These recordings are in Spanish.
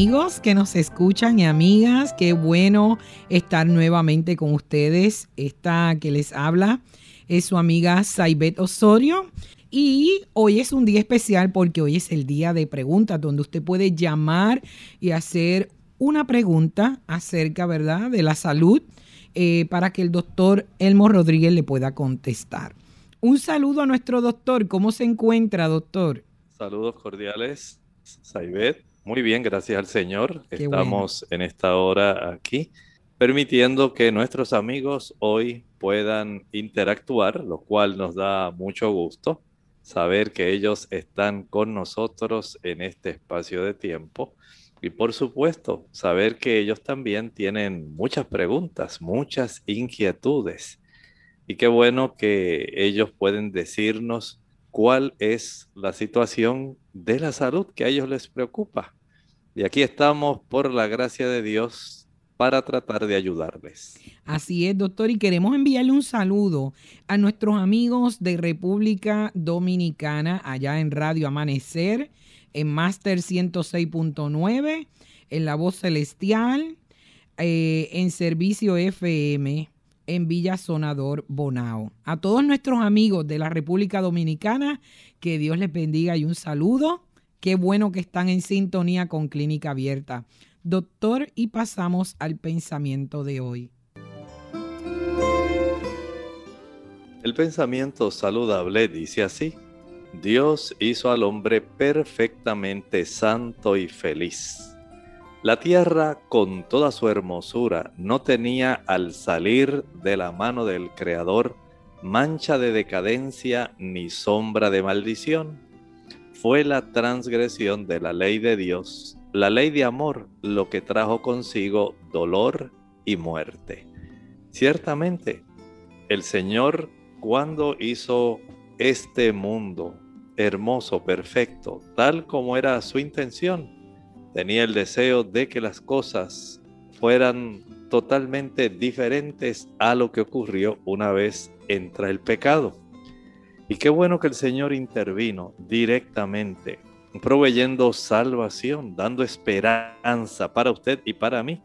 Amigos que nos escuchan y amigas, qué bueno estar nuevamente con ustedes. Esta que les habla es su amiga Saibet Osorio. Y hoy es un día especial porque hoy es el día de preguntas donde usted puede llamar y hacer una pregunta acerca, ¿verdad?, de la salud eh, para que el doctor Elmo Rodríguez le pueda contestar. Un saludo a nuestro doctor. ¿Cómo se encuentra, doctor? Saludos cordiales, Saibet. Muy bien, gracias al Señor. Estamos en esta hora aquí, permitiendo que nuestros amigos hoy puedan interactuar, lo cual nos da mucho gusto saber que ellos están con nosotros en este espacio de tiempo. Y por supuesto, saber que ellos también tienen muchas preguntas, muchas inquietudes. Y qué bueno que ellos pueden decirnos cuál es la situación de la salud que a ellos les preocupa. Y aquí estamos por la gracia de Dios para tratar de ayudarles. Así es, doctor, y queremos enviarle un saludo a nuestros amigos de República Dominicana, allá en Radio Amanecer, en Master 106.9, en La Voz Celestial, eh, en Servicio FM, en Villa Sonador Bonao. A todos nuestros amigos de la República Dominicana, que Dios les bendiga y un saludo. Qué bueno que están en sintonía con Clínica Abierta. Doctor, y pasamos al pensamiento de hoy. El pensamiento saludable dice así. Dios hizo al hombre perfectamente santo y feliz. La tierra con toda su hermosura no tenía al salir de la mano del Creador mancha de decadencia ni sombra de maldición fue la transgresión de la ley de Dios, la ley de amor, lo que trajo consigo dolor y muerte. Ciertamente, el Señor cuando hizo este mundo hermoso, perfecto, tal como era su intención, tenía el deseo de que las cosas fueran totalmente diferentes a lo que ocurrió una vez entra el pecado. Y qué bueno que el Señor intervino directamente, proveyendo salvación, dando esperanza para usted y para mí,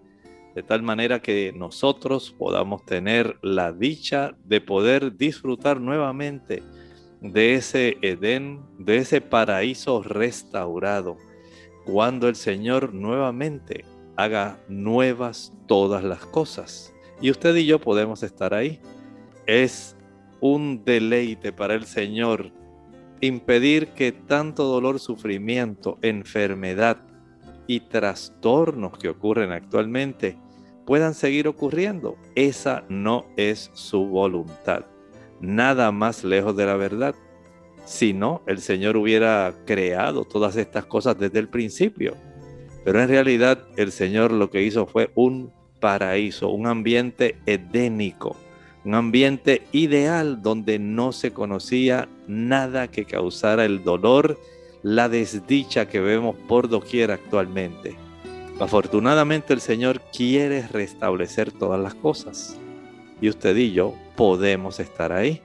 de tal manera que nosotros podamos tener la dicha de poder disfrutar nuevamente de ese Edén, de ese paraíso restaurado, cuando el Señor nuevamente haga nuevas todas las cosas. Y usted y yo podemos estar ahí. Es un deleite para el Señor impedir que tanto dolor, sufrimiento, enfermedad y trastornos que ocurren actualmente puedan seguir ocurriendo. Esa no es su voluntad. Nada más lejos de la verdad. Si no, el Señor hubiera creado todas estas cosas desde el principio. Pero en realidad el Señor lo que hizo fue un paraíso, un ambiente edénico un ambiente ideal donde no se conocía nada que causara el dolor, la desdicha que vemos por doquier actualmente. Afortunadamente el Señor quiere restablecer todas las cosas y usted y yo podemos estar ahí.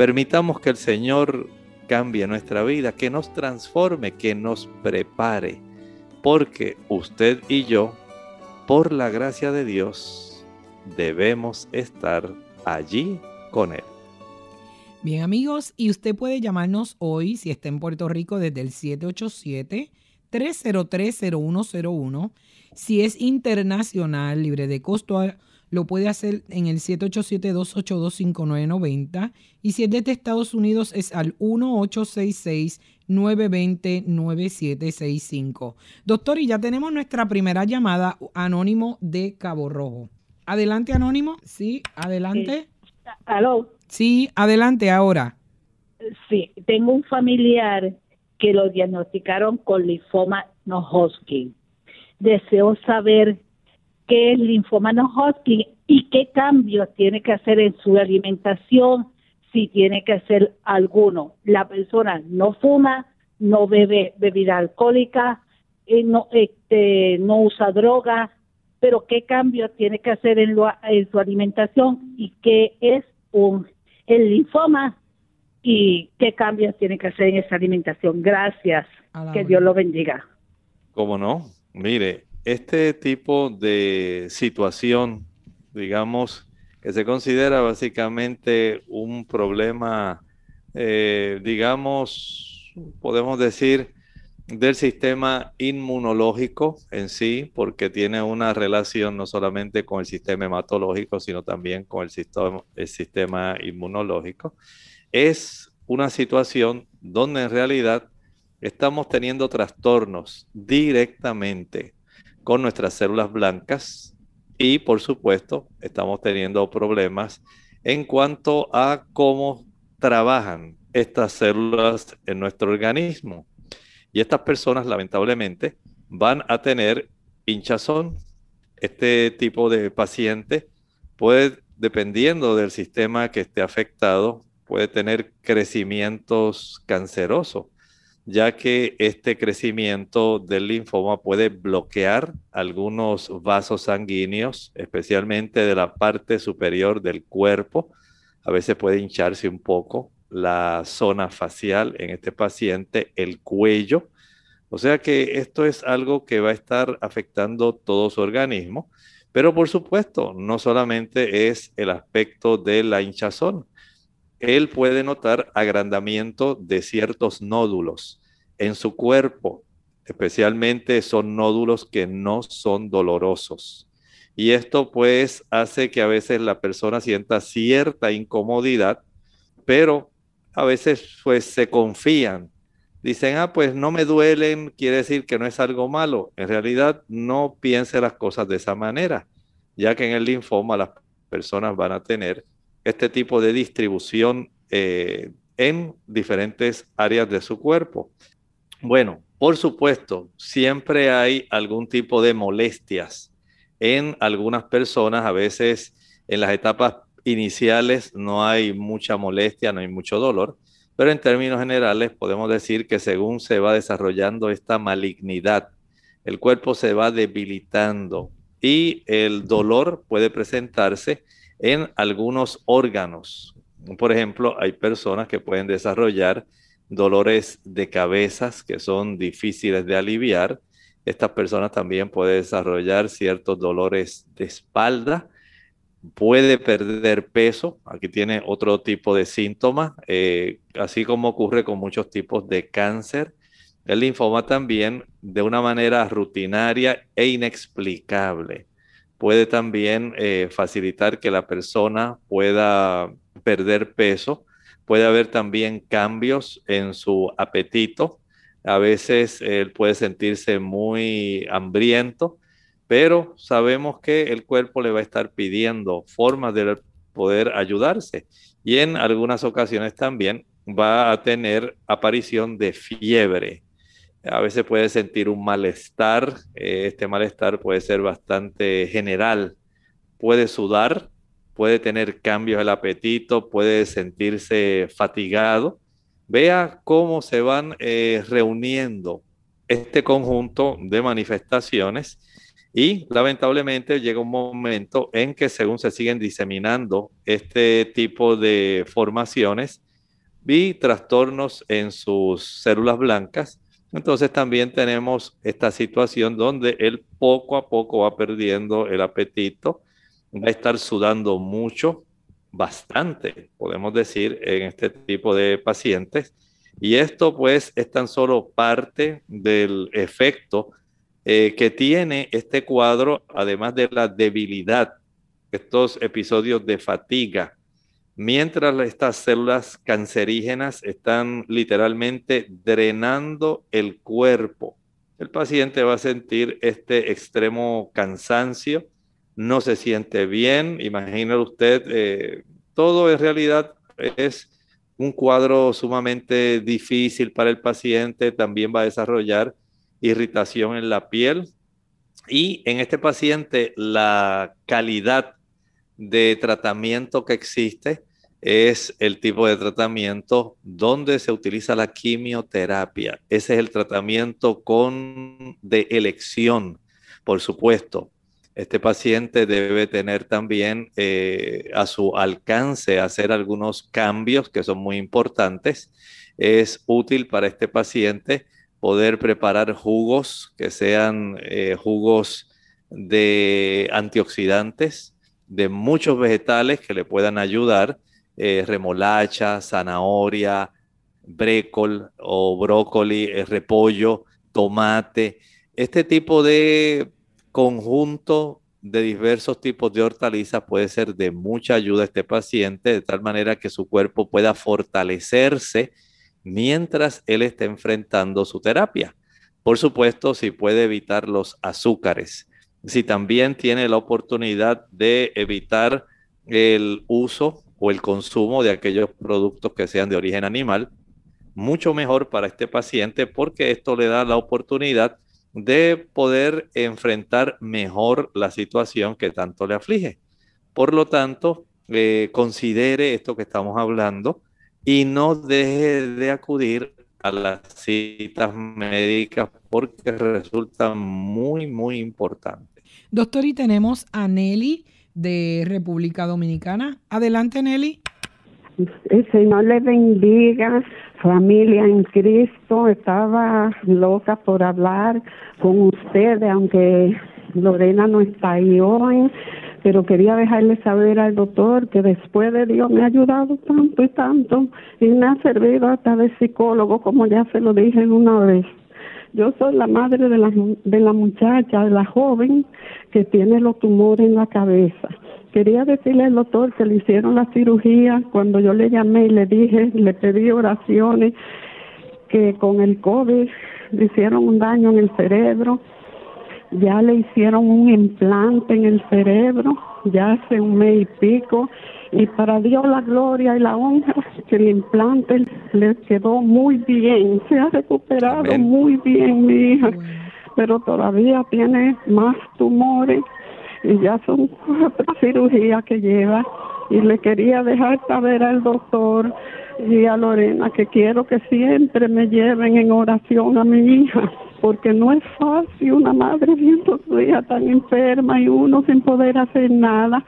Permitamos que el Señor cambie nuestra vida, que nos transforme, que nos prepare, porque usted y yo, por la gracia de Dios, debemos estar allí con Él. Bien amigos, y usted puede llamarnos hoy si está en Puerto Rico desde el 787-303-0101. Si es internacional, libre de costo, lo puede hacer en el 787-282-5990 y si es desde Estados Unidos es al 1866-920-9765. Doctor, y ya tenemos nuestra primera llamada anónimo de Cabo Rojo. Adelante, anónimo. Sí, adelante. ¿Aló? Sí, adelante ahora. Sí, tengo un familiar que lo diagnosticaron con linfoma no Hodgkin. Deseo saber qué es linfoma no Hodgkin y qué cambios tiene que hacer en su alimentación, si tiene que hacer alguno. La persona no fuma, no bebe bebida alcohólica, eh, no, este, no usa droga, pero qué cambios tiene que hacer en, en su alimentación y qué es un el linfoma y qué cambios tiene que hacer en esa alimentación. Gracias. Que Dios lo bendiga. ¿Cómo no? Mire, este tipo de situación, digamos, que se considera básicamente un problema, eh, digamos, podemos decir, del sistema inmunológico en sí, porque tiene una relación no solamente con el sistema hematológico, sino también con el sistema, el sistema inmunológico. Es una situación donde en realidad estamos teniendo trastornos directamente con nuestras células blancas y por supuesto estamos teniendo problemas en cuanto a cómo trabajan estas células en nuestro organismo. Y estas personas lamentablemente van a tener hinchazón. Este tipo de paciente puede, dependiendo del sistema que esté afectado, puede tener crecimientos cancerosos, ya que este crecimiento del linfoma puede bloquear algunos vasos sanguíneos, especialmente de la parte superior del cuerpo. A veces puede hincharse un poco la zona facial en este paciente, el cuello. O sea que esto es algo que va a estar afectando todo su organismo. Pero por supuesto, no solamente es el aspecto de la hinchazón, él puede notar agrandamiento de ciertos nódulos en su cuerpo, especialmente son nódulos que no son dolorosos. Y esto pues hace que a veces la persona sienta cierta incomodidad, pero a veces pues se confían. Dicen, ah, pues no me duelen, quiere decir que no es algo malo. En realidad no piense las cosas de esa manera, ya que en el linfoma las personas van a tener este tipo de distribución eh, en diferentes áreas de su cuerpo. Bueno, por supuesto, siempre hay algún tipo de molestias en algunas personas. A veces en las etapas iniciales no hay mucha molestia, no hay mucho dolor, pero en términos generales podemos decir que según se va desarrollando esta malignidad, el cuerpo se va debilitando y el dolor puede presentarse en algunos órganos. Por ejemplo, hay personas que pueden desarrollar dolores de cabezas que son difíciles de aliviar. Estas personas también pueden desarrollar ciertos dolores de espalda. Puede perder peso. Aquí tiene otro tipo de síntoma, eh, así como ocurre con muchos tipos de cáncer. El linfoma también, de una manera rutinaria e inexplicable, puede también eh, facilitar que la persona pueda perder peso. Puede haber también cambios en su apetito. A veces él puede sentirse muy hambriento, pero sabemos que el cuerpo le va a estar pidiendo formas de poder ayudarse. Y en algunas ocasiones también va a tener aparición de fiebre a veces puede sentir un malestar, eh, este malestar puede ser bastante general, puede sudar, puede tener cambios del apetito, puede sentirse fatigado. Vea cómo se van eh, reuniendo este conjunto de manifestaciones y lamentablemente llega un momento en que según se siguen diseminando este tipo de formaciones y trastornos en sus células blancas, entonces también tenemos esta situación donde él poco a poco va perdiendo el apetito, va a estar sudando mucho, bastante, podemos decir, en este tipo de pacientes. Y esto pues es tan solo parte del efecto eh, que tiene este cuadro, además de la debilidad estos episodios de fatiga, mientras estas células cancerígenas están literalmente drenando el cuerpo. El paciente va a sentir este extremo cansancio, no se siente bien, imagínese usted, eh, todo en realidad es un cuadro sumamente difícil para el paciente, también va a desarrollar irritación en la piel y en este paciente la calidad de tratamiento que existe es el tipo de tratamiento donde se utiliza la quimioterapia. Ese es el tratamiento con de elección, por supuesto. Este paciente debe tener también eh, a su alcance hacer algunos cambios que son muy importantes. Es útil para este paciente poder preparar jugos que sean eh, jugos de antioxidantes, de muchos vegetales que le puedan ayudar, eh, remolacha, zanahoria, brécol o brócoli, eh, repollo, tomate, este tipo de conjunto de diversos tipos de hortalizas puede ser de mucha ayuda a este paciente, de tal manera que su cuerpo pueda fortalecerse mientras él está enfrentando su terapia. Por supuesto, si puede evitar los azúcares, si también tiene la oportunidad de evitar el uso o el consumo de aquellos productos que sean de origen animal, mucho mejor para este paciente porque esto le da la oportunidad de poder enfrentar mejor la situación que tanto le aflige. Por lo tanto, eh, considere esto que estamos hablando y no deje de acudir a las citas médicas porque resulta muy, muy importante. Doctor, y tenemos a Nelly de República Dominicana. Adelante, Nelly. El Señor le bendiga, familia en Cristo. Estaba loca por hablar con ustedes, aunque Lorena no está ahí hoy pero quería dejarle saber al doctor que después de Dios me ha ayudado tanto y tanto y me ha servido hasta de psicólogo, como ya se lo dije una vez. Yo soy la madre de la, de la muchacha, de la joven que tiene los tumores en la cabeza. Quería decirle al doctor que le hicieron la cirugía. Cuando yo le llamé y le dije, le pedí oraciones, que con el COVID le hicieron un daño en el cerebro ya le hicieron un implante en el cerebro, ya hace un mes y pico, y para Dios la gloria y la honra, que el implante le quedó muy bien, se ha recuperado muy bien mi hija, pero todavía tiene más tumores y ya son cuatro cirugías que lleva. Y le quería dejar saber al doctor y a Lorena que quiero que siempre me lleven en oración a mi hija porque no es fácil una madre viendo su hija tan enferma y uno sin poder hacer nada.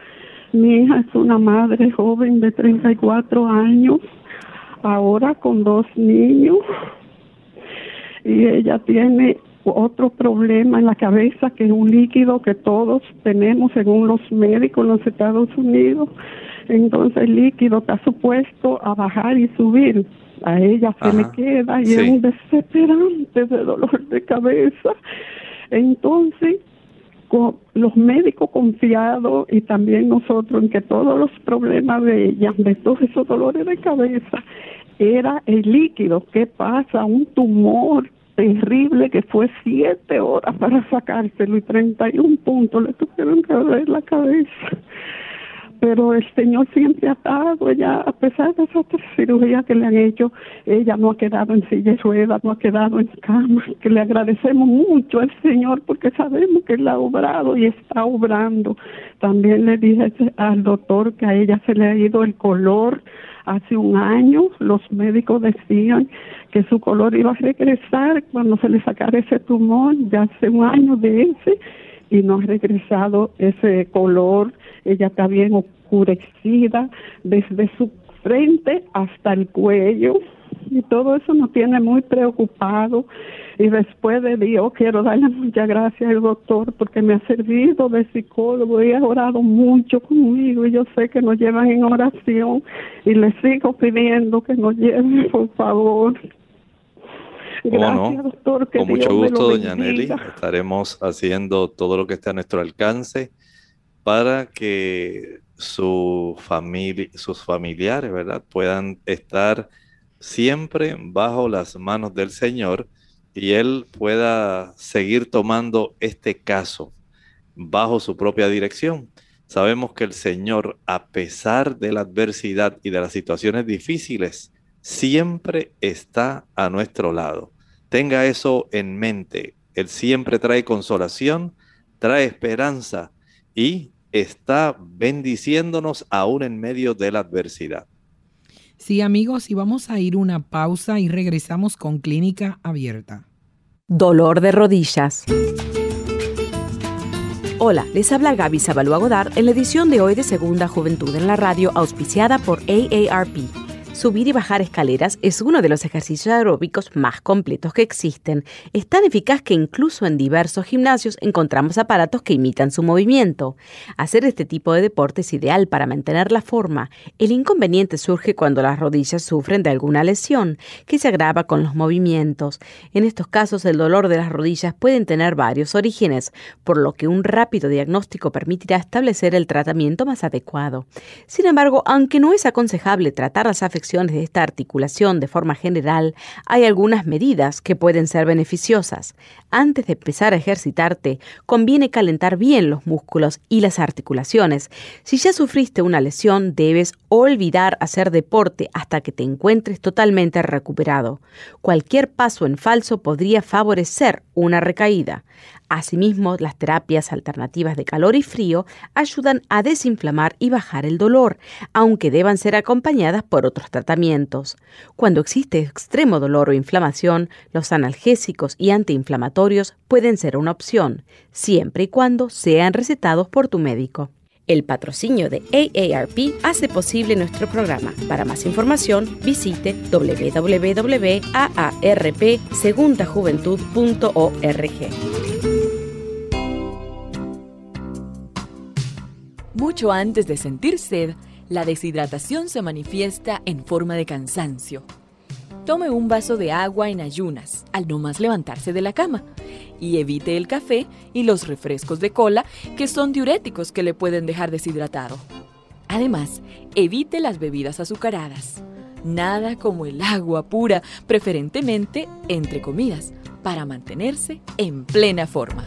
Mi hija es una madre joven de 34 años, ahora con dos niños, y ella tiene otro problema en la cabeza que es un líquido que todos tenemos según los médicos en los Estados Unidos. Entonces el líquido está supuesto a bajar y subir a ella se le queda y es un desesperante de dolor de cabeza. Entonces, los médicos confiados y también nosotros en que todos los problemas de ella, de todos esos dolores de cabeza, era el líquido. ¿Qué pasa? Un tumor terrible que fue siete horas para sacárselo y 31 puntos le tuvieron que ver la cabeza pero el Señor siempre ha estado, ella, a pesar de esas cirugías que le han hecho, ella no ha quedado en silla de ruedas, no ha quedado en cama, que le agradecemos mucho al Señor porque sabemos que Él ha obrado y está obrando. También le dije al doctor que a ella se le ha ido el color hace un año, los médicos decían que su color iba a regresar cuando se le sacara ese tumor, ya hace un año de ese, y no ha regresado ese color ella está bien oscurecida desde su frente hasta el cuello y todo eso nos tiene muy preocupado y después de Dios quiero darle muchas gracias al doctor porque me ha servido de psicólogo y ha orado mucho conmigo y yo sé que nos llevan en oración y le sigo pidiendo que nos lleven por favor Gracias, doctor. Con mucho gusto, doña Nelly. Estaremos haciendo todo lo que esté a nuestro alcance para que familia, sus familiares, ¿verdad? Puedan estar siempre bajo las manos del Señor y Él pueda seguir tomando este caso bajo su propia dirección. Sabemos que el Señor, a pesar de la adversidad y de las situaciones difíciles, siempre está a nuestro lado. Tenga eso en mente. Él siempre trae consolación, trae esperanza y está bendiciéndonos aún en medio de la adversidad. Sí, amigos, y vamos a ir una pausa y regresamos con Clínica Abierta. Dolor de rodillas. Hola, les habla Gaby Zabalúa Godard en la edición de hoy de Segunda Juventud en la Radio, auspiciada por AARP. Subir y bajar escaleras es uno de los ejercicios aeróbicos más completos que existen. Es tan eficaz que incluso en diversos gimnasios encontramos aparatos que imitan su movimiento. Hacer este tipo de deporte es ideal para mantener la forma. El inconveniente surge cuando las rodillas sufren de alguna lesión, que se agrava con los movimientos. En estos casos el dolor de las rodillas pueden tener varios orígenes, por lo que un rápido diagnóstico permitirá establecer el tratamiento más adecuado. Sin embargo, aunque no es aconsejable tratar las afecciones de esta articulación de forma general, hay algunas medidas que pueden ser beneficiosas. Antes de empezar a ejercitarte, conviene calentar bien los músculos y las articulaciones. Si ya sufriste una lesión, debes olvidar hacer deporte hasta que te encuentres totalmente recuperado. Cualquier paso en falso podría favorecer una recaída. Asimismo, las terapias alternativas de calor y frío ayudan a desinflamar y bajar el dolor, aunque deban ser acompañadas por otros tratamientos. Cuando existe extremo dolor o inflamación, los analgésicos y antiinflamatorios pueden ser una opción, siempre y cuando sean recetados por tu médico. El patrocinio de AARP hace posible nuestro programa. Para más información, visite www.aarpsegundajuventud.org. Mucho antes de sentir sed, la deshidratación se manifiesta en forma de cansancio. Tome un vaso de agua en ayunas al no más levantarse de la cama y evite el café y los refrescos de cola que son diuréticos que le pueden dejar deshidratado. Además, evite las bebidas azucaradas. Nada como el agua pura, preferentemente entre comidas, para mantenerse en plena forma.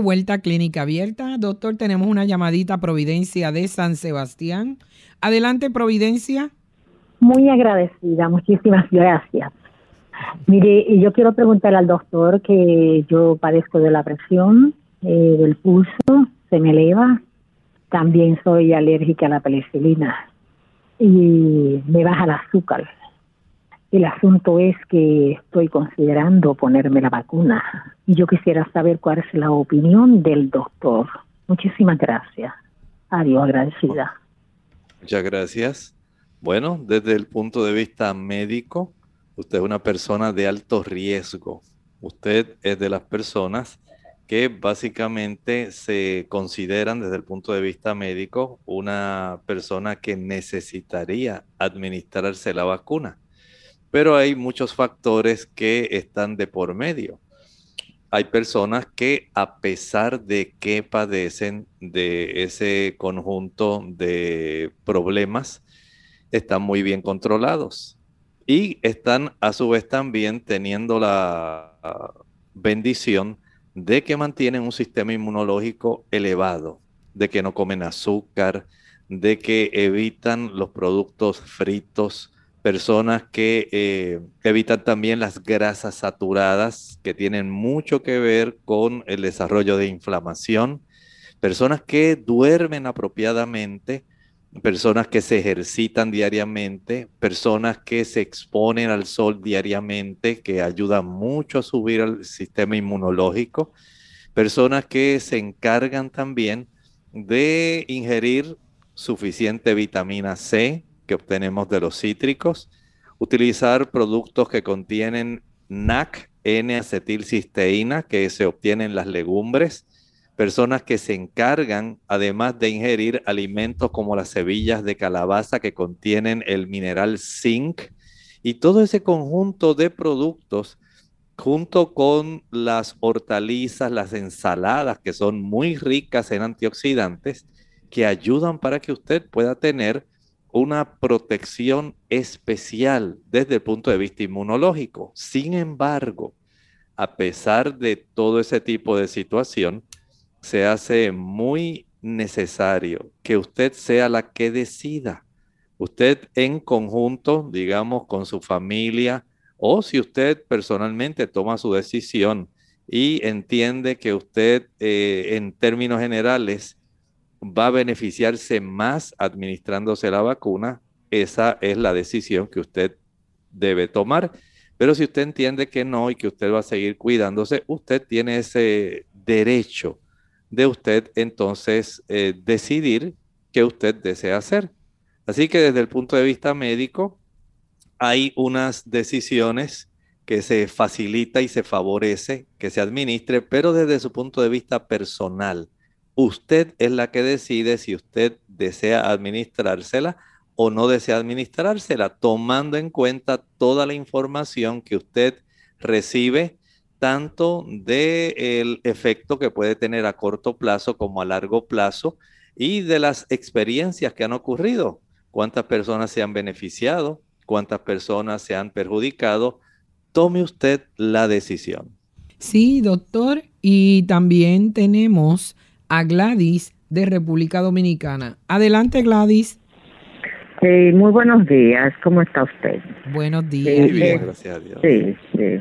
Vuelta a Clínica Abierta. Doctor, tenemos una llamadita Providencia de San Sebastián. Adelante, Providencia. Muy agradecida, muchísimas gracias. Mire, yo quiero preguntar al doctor que yo padezco de la presión, eh, del pulso, se me eleva. También soy alérgica a la penicilina y me baja el azúcar. El asunto es que estoy considerando ponerme la vacuna y yo quisiera saber cuál es la opinión del doctor. Muchísimas gracias. Adiós, agradecida. Muchas gracias. Bueno, desde el punto de vista médico, Usted es una persona de alto riesgo. Usted es de las personas que básicamente se consideran desde el punto de vista médico una persona que necesitaría administrarse la vacuna. Pero hay muchos factores que están de por medio. Hay personas que a pesar de que padecen de ese conjunto de problemas, están muy bien controlados y están a su vez también teniendo la bendición de que mantienen un sistema inmunológico elevado, de que no comen azúcar, de que evitan los productos fritos, personas que eh, evitan también las grasas saturadas, que tienen mucho que ver con el desarrollo de inflamación, personas que duermen apropiadamente, personas que se ejercitan diariamente, personas que se exponen al sol diariamente, que ayudan mucho a subir el sistema inmunológico, personas que se encargan también de ingerir suficiente vitamina C que obtenemos de los cítricos, utilizar productos que contienen NAC, N-acetilcisteína, que se obtiene en las legumbres, personas que se encargan, además de ingerir alimentos como las semillas de calabaza que contienen el mineral zinc, y todo ese conjunto de productos junto con las hortalizas, las ensaladas, que son muy ricas en antioxidantes, que ayudan para que usted pueda tener una protección especial desde el punto de vista inmunológico. Sin embargo, a pesar de todo ese tipo de situación, se hace muy necesario que usted sea la que decida. Usted en conjunto, digamos, con su familia, o si usted personalmente toma su decisión y entiende que usted eh, en términos generales va a beneficiarse más administrándose la vacuna, esa es la decisión que usted debe tomar. Pero si usted entiende que no y que usted va a seguir cuidándose, usted tiene ese derecho de usted entonces eh, decidir qué usted desea hacer. Así que desde el punto de vista médico, hay unas decisiones que se facilita y se favorece que se administre, pero desde su punto de vista personal, usted es la que decide si usted desea administrársela o no desea administrársela, tomando en cuenta toda la información que usted recibe, tanto del efecto que puede tener a corto plazo como a largo plazo y de las experiencias que han ocurrido, cuántas personas se han beneficiado, cuántas personas se han perjudicado, tome usted la decisión. Sí, doctor, y también tenemos a Gladys de República Dominicana. Adelante, Gladys. muy buenos días, ¿cómo está usted? Buenos días. Muy bien, gracias a Dios. Sí, sí.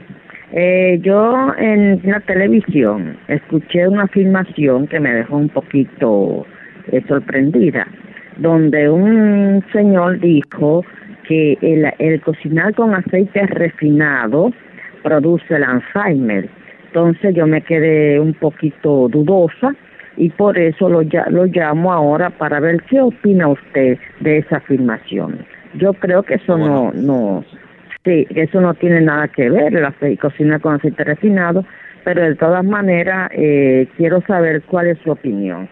Eh, yo en la televisión escuché una afirmación que me dejó un poquito eh, sorprendida, donde un señor dijo que el, el cocinar con aceite refinado produce el Alzheimer. Entonces yo me quedé un poquito dudosa y por eso lo, lo llamo ahora para ver qué opina usted de esa afirmación. Yo creo que eso no, no, sí, eso no tiene nada que ver, el aceite, cocinar con aceite refinado, pero de todas maneras eh, quiero saber cuál es su opinión.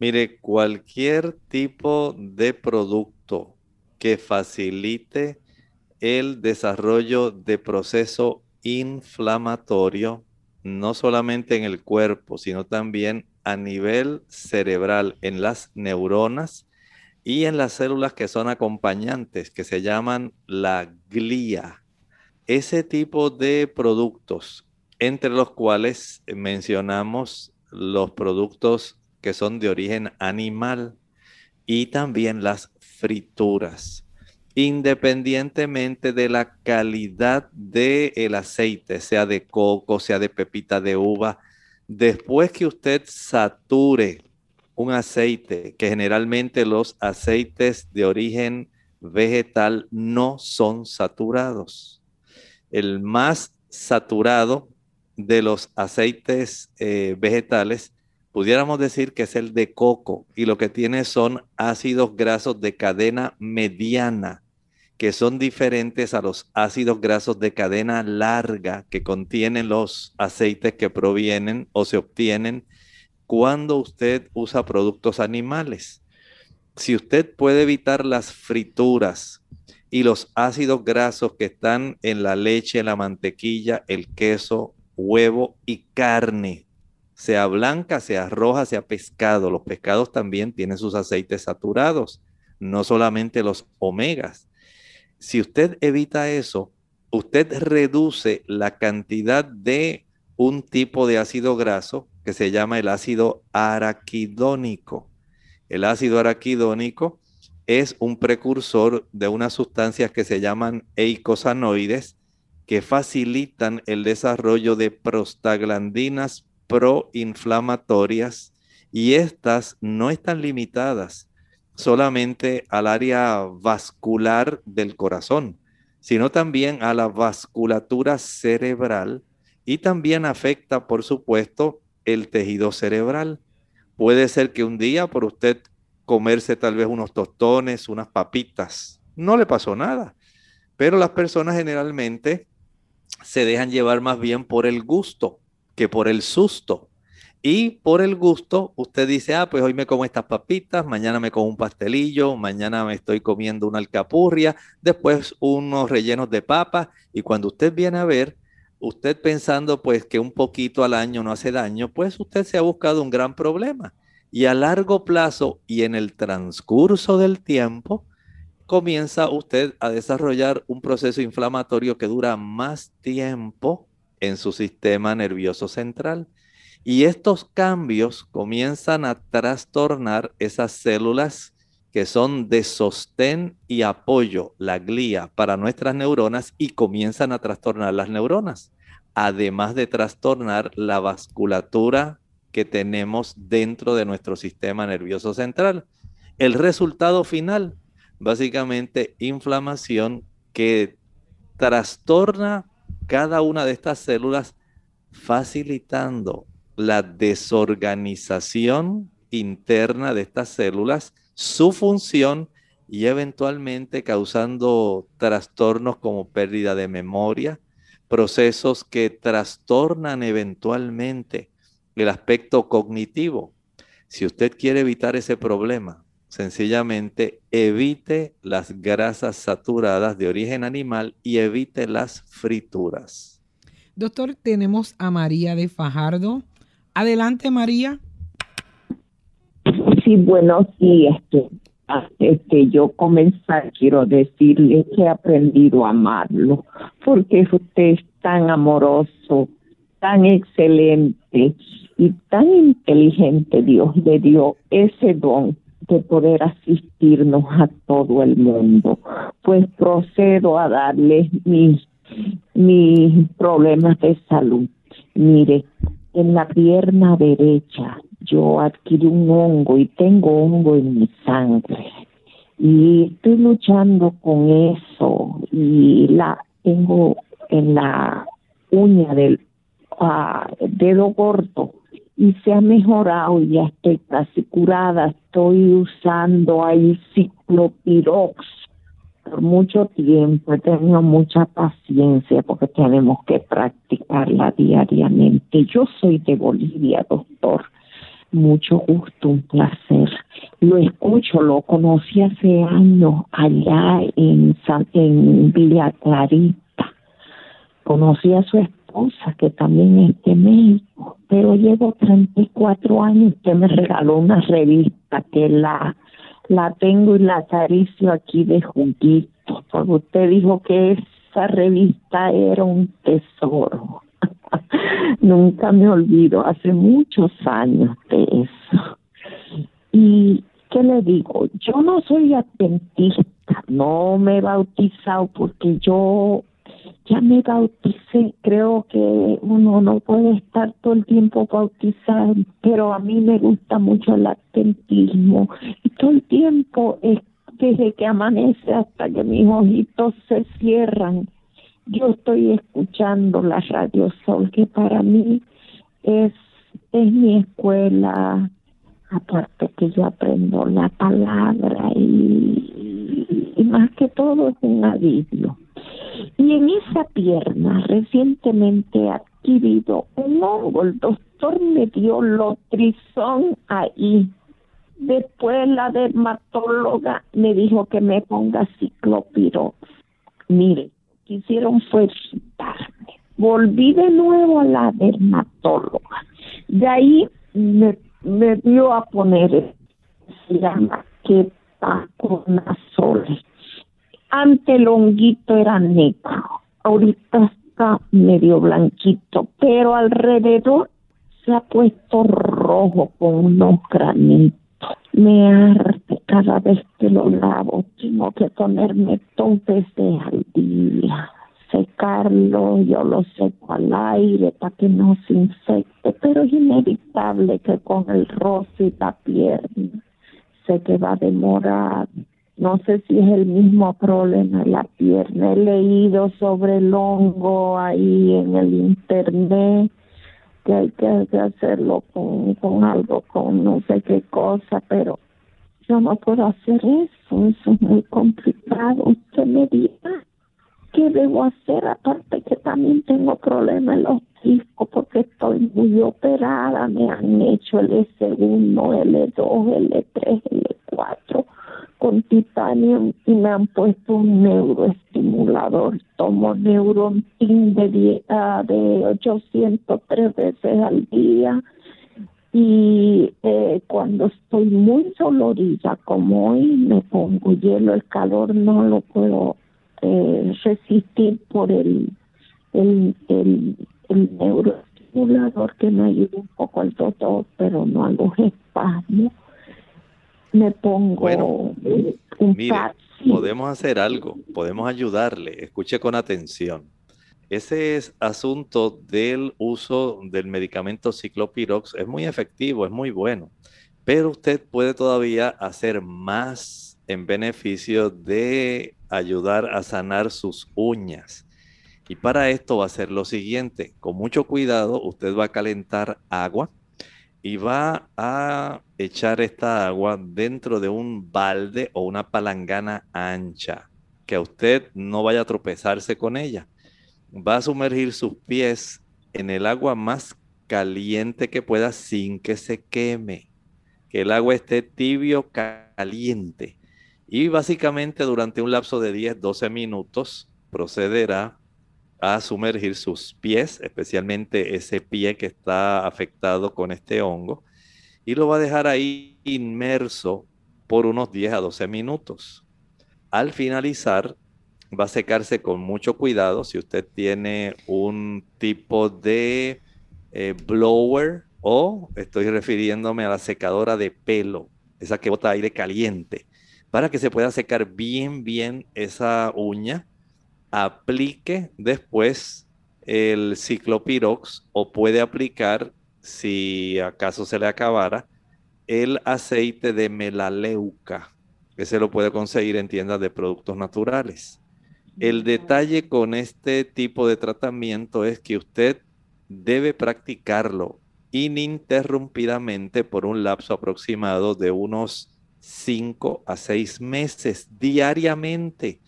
Mire, cualquier tipo de producto que facilite el desarrollo de proceso inflamatorio, no solamente en el cuerpo, sino también a nivel cerebral, en las neuronas y en las células que son acompañantes, que se llaman la glía. Ese tipo de productos, entre los cuales mencionamos los productos que son de origen animal y también las frituras, independientemente de la calidad del aceite, sea de coco, sea de pepita de uva, después que usted sature un aceite, que generalmente los aceites de origen vegetal no son saturados. El más saturado de los aceites eh, vegetales pudiéramos decir que es el de coco y lo que tiene son ácidos grasos de cadena mediana, que son diferentes a los ácidos grasos de cadena larga que contienen los aceites que provienen o se obtienen cuando usted usa productos animales. Si usted puede evitar las frituras y los ácidos grasos que están en la leche, la mantequilla, el queso, huevo y carne, sea blanca, sea roja, sea pescado. Los pescados también tienen sus aceites saturados, no solamente los omegas. Si usted evita eso, usted reduce la cantidad de un tipo de ácido graso que se llama el ácido araquidónico, El ácido araquidónico es un precursor de unas sustancias que se llaman eicosanoides que facilitan el desarrollo de prostaglandinas proinflamatorias y estas no están limitadas solamente al área vascular del corazón, sino también a la vasculatura cerebral y también afecta, por supuesto, el tejido cerebral. Puede ser que un día por usted comerse tal vez unos tostones, unas papitas, no le pasó nada. Pero las personas generalmente se dejan llevar más bien por el gusto que por el susto. Y por el gusto, usted dice, ah, pues hoy me como estas papitas, mañana me como un pastelillo, mañana me estoy comiendo una alcapurria, después unos rellenos de papa. Y cuando usted viene a ver, usted pensando pues que un poquito al año no hace daño, pues usted se ha buscado un gran problema. Y a largo plazo y en el transcurso del tiempo, comienza usted a desarrollar un proceso inflamatorio que dura más tiempo en su sistema nervioso central. Y estos cambios comienzan a trastornar esas células que son de sostén y apoyo, la glía, para nuestras neuronas y comienzan a trastornar las neuronas, además de trastornar la vasculatura que tenemos dentro de nuestro sistema nervioso central. El resultado final, básicamente inflamación que trastorna cada una de estas células, facilitando la desorganización interna de estas células, su función y eventualmente causando trastornos como pérdida de memoria, procesos que trastornan eventualmente el aspecto cognitivo. Si usted quiere evitar ese problema, sencillamente evite las grasas saturadas de origen animal y evite las frituras. Doctor, tenemos a María de Fajardo. Adelante, María. Sí, bueno, sí, este, este, yo comenzar, quiero decirle que he aprendido a amarlo, porque usted es tan amoroso, tan excelente y tan inteligente, Dios le dio ese don de poder asistirnos a todo el mundo. Pues procedo a darle mis, mis problemas de salud. Mire, en la pierna derecha yo adquirí un hongo y tengo hongo en mi sangre. Y estoy luchando con eso y la tengo en la uña del uh, dedo corto y se ha mejorado y ya estoy casi curada. Estoy usando ahí ciclopirox por mucho tiempo. He tenido mucha paciencia porque tenemos que practicarla diariamente. Yo soy de Bolivia, doctor. Mucho gusto, un placer. Lo escucho, lo conocí hace años allá en, en Villa Clarita. Conocí a su esposa, que también es de México, pero llevo 34 años. Usted me regaló una revista que la, la tengo y la acaricio aquí de juguito, porque usted dijo que esa revista era un tesoro. Nunca me olvido, hace muchos años de eso. Y, ¿qué le digo? Yo no soy adventista, no me he bautizado porque yo ya me bauticé, creo que uno no puede estar todo el tiempo bautizado, pero a mí me gusta mucho el adventismo. Y todo el tiempo desde que amanece hasta que mis ojitos se cierran, yo estoy escuchando la Radio Sol, que para mí es, es mi escuela, aparte que yo aprendo la palabra y, y más que todo es un alivio y en esa pierna recientemente adquirido un hongo. El doctor me dio lotrizón ahí. Después la dermatóloga me dijo que me ponga ciclopirox. Mire, quisieron felicitarme. Volví de nuevo a la dermatóloga. De ahí me, me dio a poner, se llama ketoconazole ante el honguito era negro, ahorita está medio blanquito, pero alrededor se ha puesto rojo con unos granitos. me arde cada vez que lo lavo. Tengo que ponerme dos veces al día, secarlo, yo lo seco al aire para que no se infecte, pero es inevitable que con el roce la pierna sé que va a demorar. No sé si es el mismo problema la pierna. He leído sobre el hongo ahí en el internet que hay que, hacerlo con, con algo, con no sé qué cosa, pero yo no puedo hacer eso, eso es muy complicado. Usted me diga qué debo hacer, aparte que también tengo problemas en los discos porque estoy muy operada, me han hecho el S1, L2, L3, L4 con titanio y me han puesto un neuroestimulador. Tomo neurontin de, uh, de 803 veces al día. Y eh, cuando estoy muy dolorida como hoy me pongo hielo, el calor no lo puedo eh, resistir por el, el, el, el neuroestimulador que me ayuda un poco al dolor, pero no a los espasmos me pongo bueno, mire, podemos hacer algo, podemos ayudarle. Escuche con atención. Ese es asunto del uso del medicamento ciclopirox es muy efectivo, es muy bueno, pero usted puede todavía hacer más en beneficio de ayudar a sanar sus uñas. Y para esto va a ser lo siguiente, con mucho cuidado usted va a calentar agua y va a echar esta agua dentro de un balde o una palangana ancha, que a usted no vaya a tropezarse con ella. Va a sumergir sus pies en el agua más caliente que pueda sin que se queme, que el agua esté tibio caliente. Y básicamente durante un lapso de 10, 12 minutos procederá a sumergir sus pies, especialmente ese pie que está afectado con este hongo, y lo va a dejar ahí inmerso por unos 10 a 12 minutos. Al finalizar, va a secarse con mucho cuidado. Si usted tiene un tipo de eh, blower o estoy refiriéndome a la secadora de pelo, esa que bota aire caliente, para que se pueda secar bien, bien esa uña aplique después el ciclopirox o puede aplicar, si acaso se le acabara, el aceite de melaleuca, que se lo puede conseguir en tiendas de productos naturales. El detalle con este tipo de tratamiento es que usted debe practicarlo ininterrumpidamente por un lapso aproximado de unos 5 a 6 meses diariamente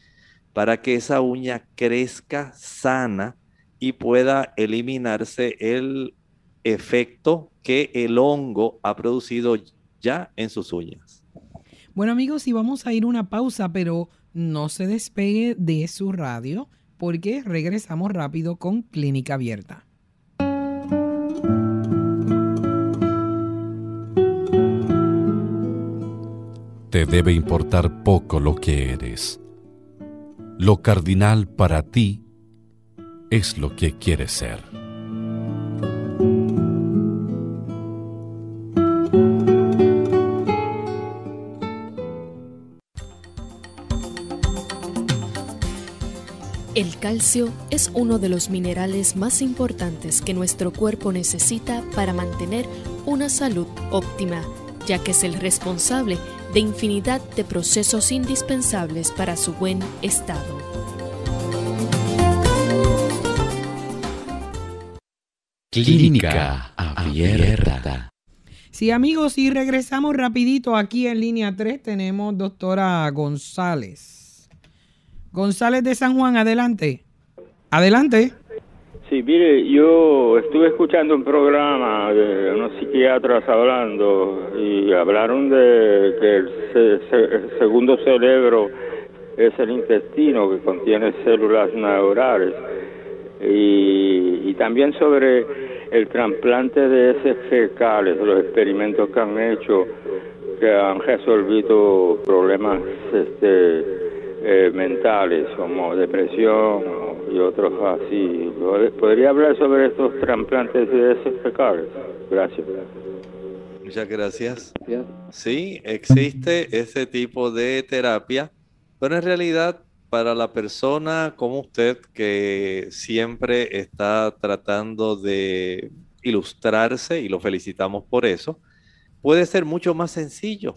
para que esa uña crezca sana y pueda eliminarse el efecto que el hongo ha producido ya en sus uñas. Bueno amigos, y vamos a ir una pausa, pero no se despegue de su radio porque regresamos rápido con Clínica Abierta. Te debe importar poco lo que eres lo cardinal para ti es lo que quieres ser. El calcio es uno de los minerales más importantes que nuestro cuerpo necesita para mantener una salud óptima, ya que es el responsable de infinidad de procesos indispensables para su buen estado. Clínica Abierta. Sí, amigos, y regresamos rapidito aquí en línea 3 tenemos doctora González. González de San Juan, adelante. Adelante. Sí, mire, yo estuve escuchando un programa de unos psiquiatras hablando y hablaron de que el, segundo cerebro es el intestino que contiene células neurales y, también sobre el trasplante de heces fecales, los experimentos que han hecho que han resolvido problemas este, eh, mentales como depresión y otros así. ¿Podría hablar sobre estos trasplantes de fecales? Gracias. Muchas gracias. Sí, existe ese tipo de terapia, pero en realidad para la persona como usted que siempre está tratando de ilustrarse, y lo felicitamos por eso, puede ser mucho más sencillo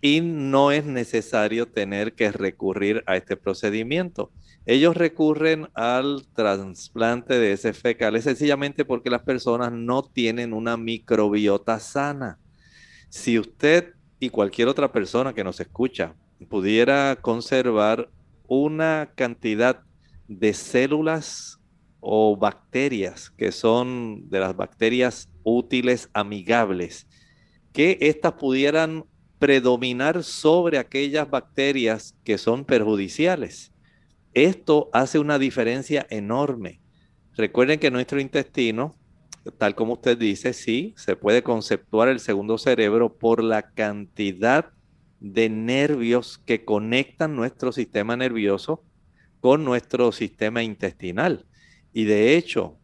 y no es necesario tener que recurrir a este procedimiento. Ellos recurren al trasplante de ese fecal sencillamente porque las personas no tienen una microbiota sana. Si usted y cualquier otra persona que nos escucha pudiera conservar una cantidad de células o bacterias que son de las bacterias útiles, amigables, que éstas pudieran predominar sobre aquellas bacterias que son perjudiciales. Esto hace una diferencia enorme. Recuerden que nuestro intestino, tal como usted dice, sí, se puede conceptuar el segundo cerebro por la cantidad de nervios que conectan nuestro sistema nervioso con nuestro sistema intestinal. Y de hecho,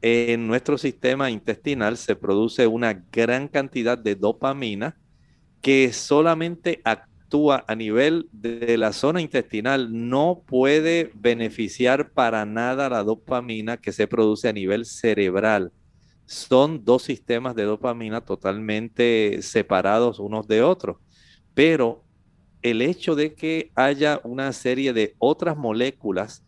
en nuestro sistema intestinal se produce una gran cantidad de dopamina que solamente actúa a nivel de la zona intestinal, no puede beneficiar para nada la dopamina que se produce a nivel cerebral. Son dos sistemas de dopamina totalmente separados unos de otros, pero el hecho de que haya una serie de otras moléculas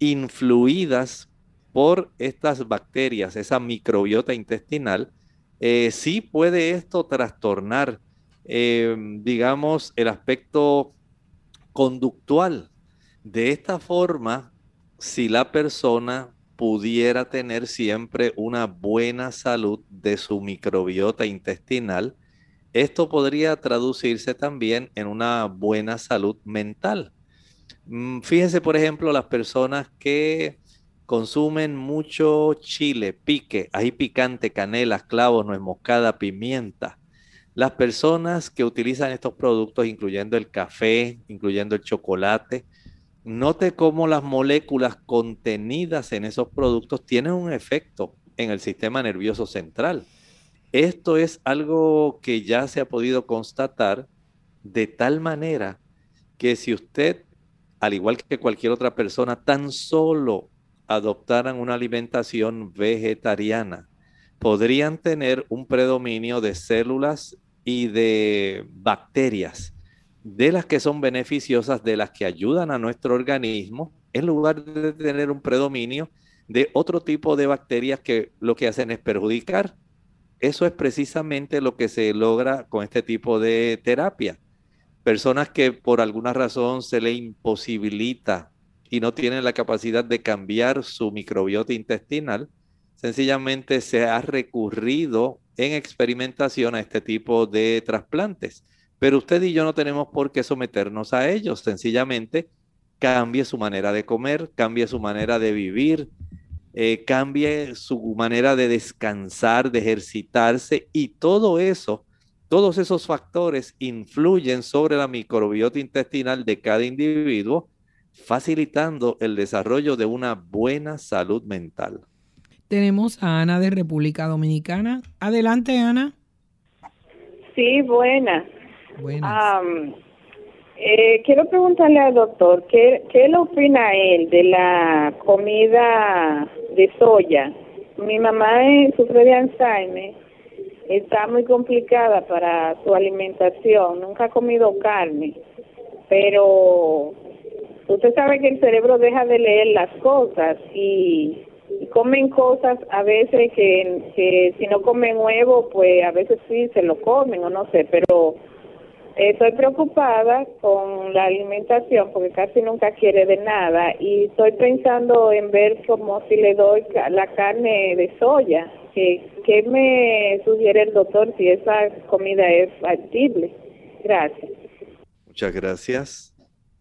influidas por estas bacterias, esa microbiota intestinal, eh, sí puede esto trastornar Em, digamos, el aspecto conductual. De esta forma, si la persona pudiera tener siempre una buena salud de su microbiota intestinal, esto podría traducirse también en una buena salud mental. Mm, fíjense, por ejemplo, las personas que consumen mucho chile, pique, ají picante, canela, clavos, nuez moscada, pimienta. Las personas que utilizan estos productos, incluyendo el café, incluyendo el chocolate, note cómo las moléculas contenidas en esos productos tienen un efecto en el sistema nervioso central. Esto es algo que ya se ha podido constatar de tal manera que si usted, al igual que cualquier otra persona, tan solo adoptaran una alimentación vegetariana, podrían tener un predominio de células y de bacterias, de las que son beneficiosas, de las que ayudan a nuestro organismo, en lugar de tener un predominio de otro tipo de bacterias que lo que hacen es perjudicar. Eso es precisamente lo que se logra con este tipo de terapia. Personas que por alguna razón se le imposibilita y no tienen la capacidad de cambiar su microbiota intestinal, sencillamente se ha recurrido en experimentación a este tipo de trasplantes. Pero usted y yo no tenemos por qué someternos a ellos. Sencillamente cambie su manera de comer, cambie su manera de vivir, eh, cambie su manera de descansar, de ejercitarse y todo eso, todos esos factores influyen sobre la microbiota intestinal de cada individuo, facilitando el desarrollo de una buena salud mental. Tenemos a Ana de República Dominicana. Adelante, Ana. Sí, buena. Buenas. Eh, quiero preguntarle al doctor, ¿qué, ¿qué le opina él de la comida de soya? Mi mamá eh, sufre de Alzheimer, está muy complicada para su alimentación, nunca ha comido carne, pero usted sabe que el cerebro deja de leer las cosas y comen cosas a veces que, que si no comen huevo, pues a veces sí se lo comen o no sé, pero estoy preocupada con la alimentación porque casi nunca quiere de nada y estoy pensando en ver como si le doy la carne de soya. ¿Qué, qué me sugiere el doctor si esa comida es factible? Gracias. Muchas gracias.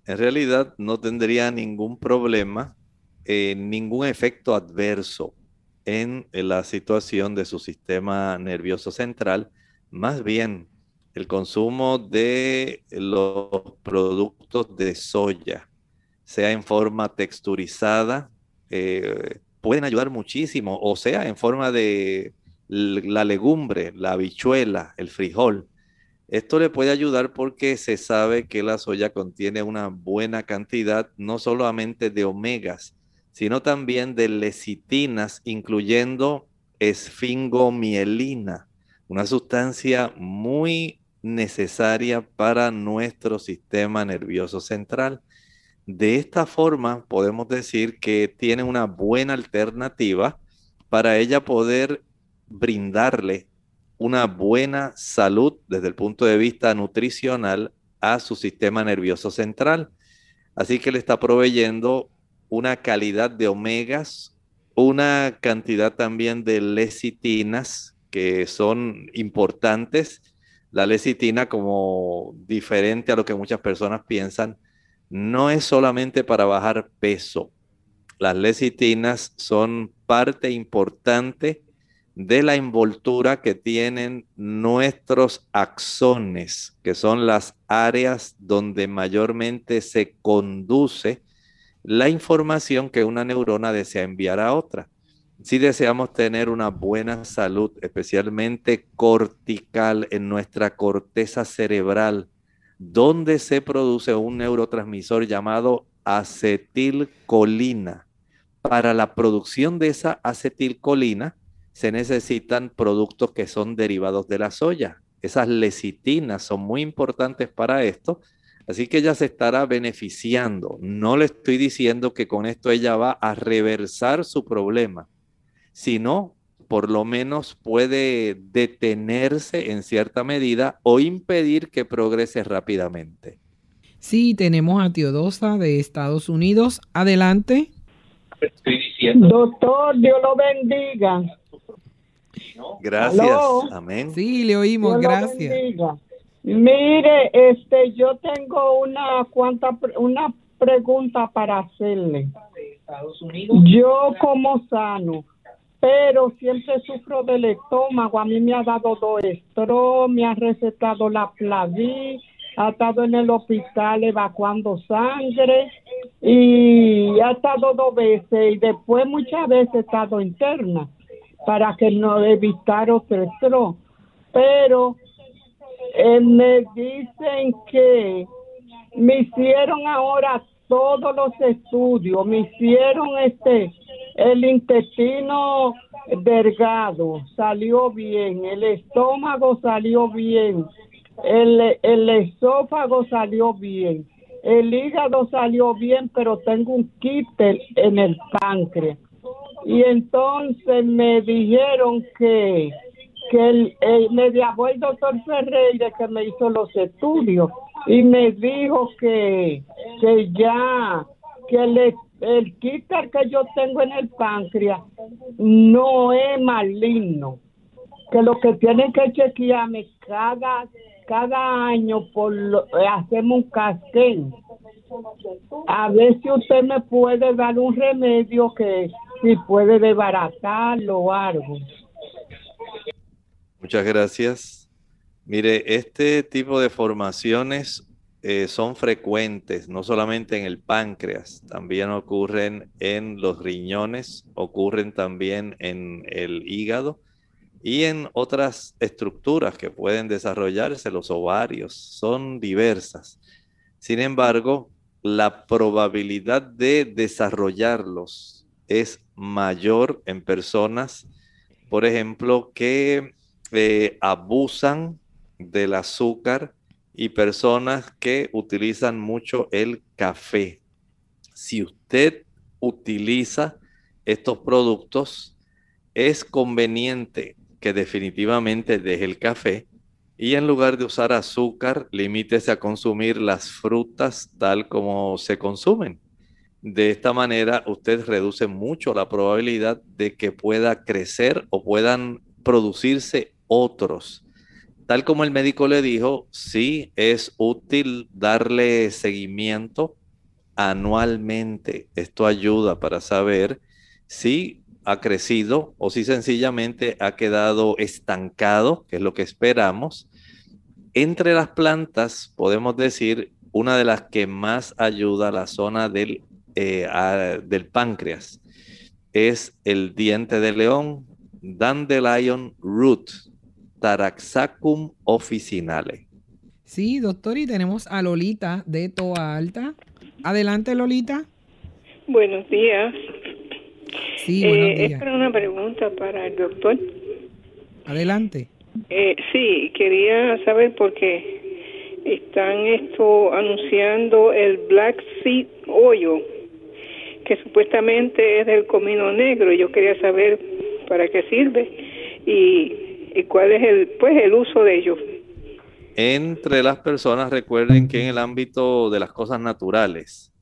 En realidad no tendría ningún problema eh, ningún efecto adverso en, la situación de su sistema nervioso central, más bien el consumo de los productos de soya, sea en forma texturizada, eh, pueden ayudar muchísimo, o sea, en forma de la legumbre, la habichuela, el frijol. Esto le puede ayudar porque se sabe que la soya contiene una buena cantidad no solamente de omegas, sino también de lecitinas, incluyendo esfingomielina, una sustancia muy necesaria para nuestro sistema nervioso central. De esta forma podemos decir que tiene una buena alternativa para ella poder brindarle una buena salud desde el punto de vista nutricional a su sistema nervioso central. Así que le está proveyendo una calidad de omegas, una cantidad también de lecitinas que son importantes. La lecitina, como diferente a lo que muchas personas piensan, no es solamente para bajar peso. Las lecitinas son parte importante de la envoltura que tienen nuestros axones, que son las áreas donde mayormente se conduce la información que una neurona desea enviar a otra. Si deseamos tener una buena salud, especialmente cortical en nuestra corteza cerebral, donde se produce un neurotransmisor llamado acetilcolina. Para la producción de esa acetilcolina se necesitan productos que son derivados de la soya. Esas lecitinas son muy importantes para esto Así que ella se estará beneficiando. No le estoy diciendo que con esto ella va a reversar su problema, sino por lo menos puede detenerse en cierta medida o impedir que progrese rápidamente. Sí, tenemos a Teodosa de Estados Unidos. Adelante. Doctor, Dios lo bendiga. Gracias. Amén. Sí, le oímos. Gracias. Mire, este, yo tengo una cuanta, una pregunta para hacerle. Yo como sano, pero siempre sufro del estómago. A mí me ha dado dos estro, me ha recetado la Flaví, ha estado en el hospital evacuando sangre y ha estado dos veces y después muchas veces he estado interna para que no evitar otro estro. Pero eh, me dicen que me hicieron ahora todos los estudios, me hicieron este, el intestino delgado salió bien, el estómago salió bien, el, el esófago salió bien, el hígado salió bien, pero tengo un quiste en el páncreas. Y entonces me dijeron que que el, me llamó el doctor Ferreira que me hizo los estudios y me dijo que, que ya, que el, el que yo tengo en el páncreas no es maligno, que lo que tienen que chequearme cada, cada año por hacemos un casquén. A ver si usted me puede dar un remedio que si puede desbaratarlo o algo. Muchas gracias. Mire, este tipo de formaciones eh, son frecuentes, no solamente en el páncreas, también ocurren en los riñones, ocurren también en el hígado y en otras estructuras que pueden desarrollarse, los ovarios, son diversas. Sin embargo, la probabilidad de desarrollarlos es mayor en personas, por ejemplo, que abusan del azúcar y personas que utilizan mucho el café. Si usted utiliza estos productos, es conveniente que definitivamente deje el café y en lugar de usar azúcar, limítese a consumir las frutas tal como se consumen. De esta manera, usted reduce mucho la probabilidad de que pueda crecer o puedan producirse otros. Tal como el médico le dijo, sí es útil darle seguimiento anualmente. Esto ayuda para saber si ha crecido o si sencillamente ha quedado estancado, que es lo que esperamos. Entre las plantas, podemos decir, una de las que más ayuda a la zona del, eh, del páncreas es el diente de león, Dandelion Root, Taraxacum officinale. Sí, doctor, y tenemos a Lolita de Toa Alta. Adelante, Lolita. Buenos días. Sí, buenos eh, días. Es para una pregunta para el doctor. Adelante. Eh, sí, quería saber por qué están esto anunciando el Black Seed Oil, que supuestamente es del comino negro. Yo quería saber para qué sirve y, y cuál es el pues el uso de ellos. Entre las personas recuerden que en el ámbito de las cosas naturales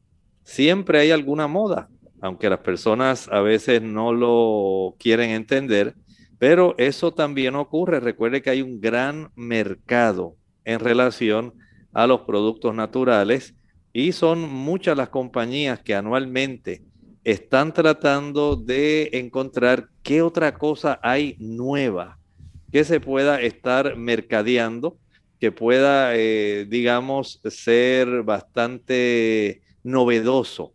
siempre hay alguna moda, aunque las personas a veces no lo quieren entender, pero eso también ocurre. Recuerde que hay un gran mercado en relación a los productos naturales y son muchas las compañías que anualmente están tratando de encontrar qué otra cosa hay nueva que se pueda estar mercadeando, que pueda, eh, digamos, ser bastante novedoso.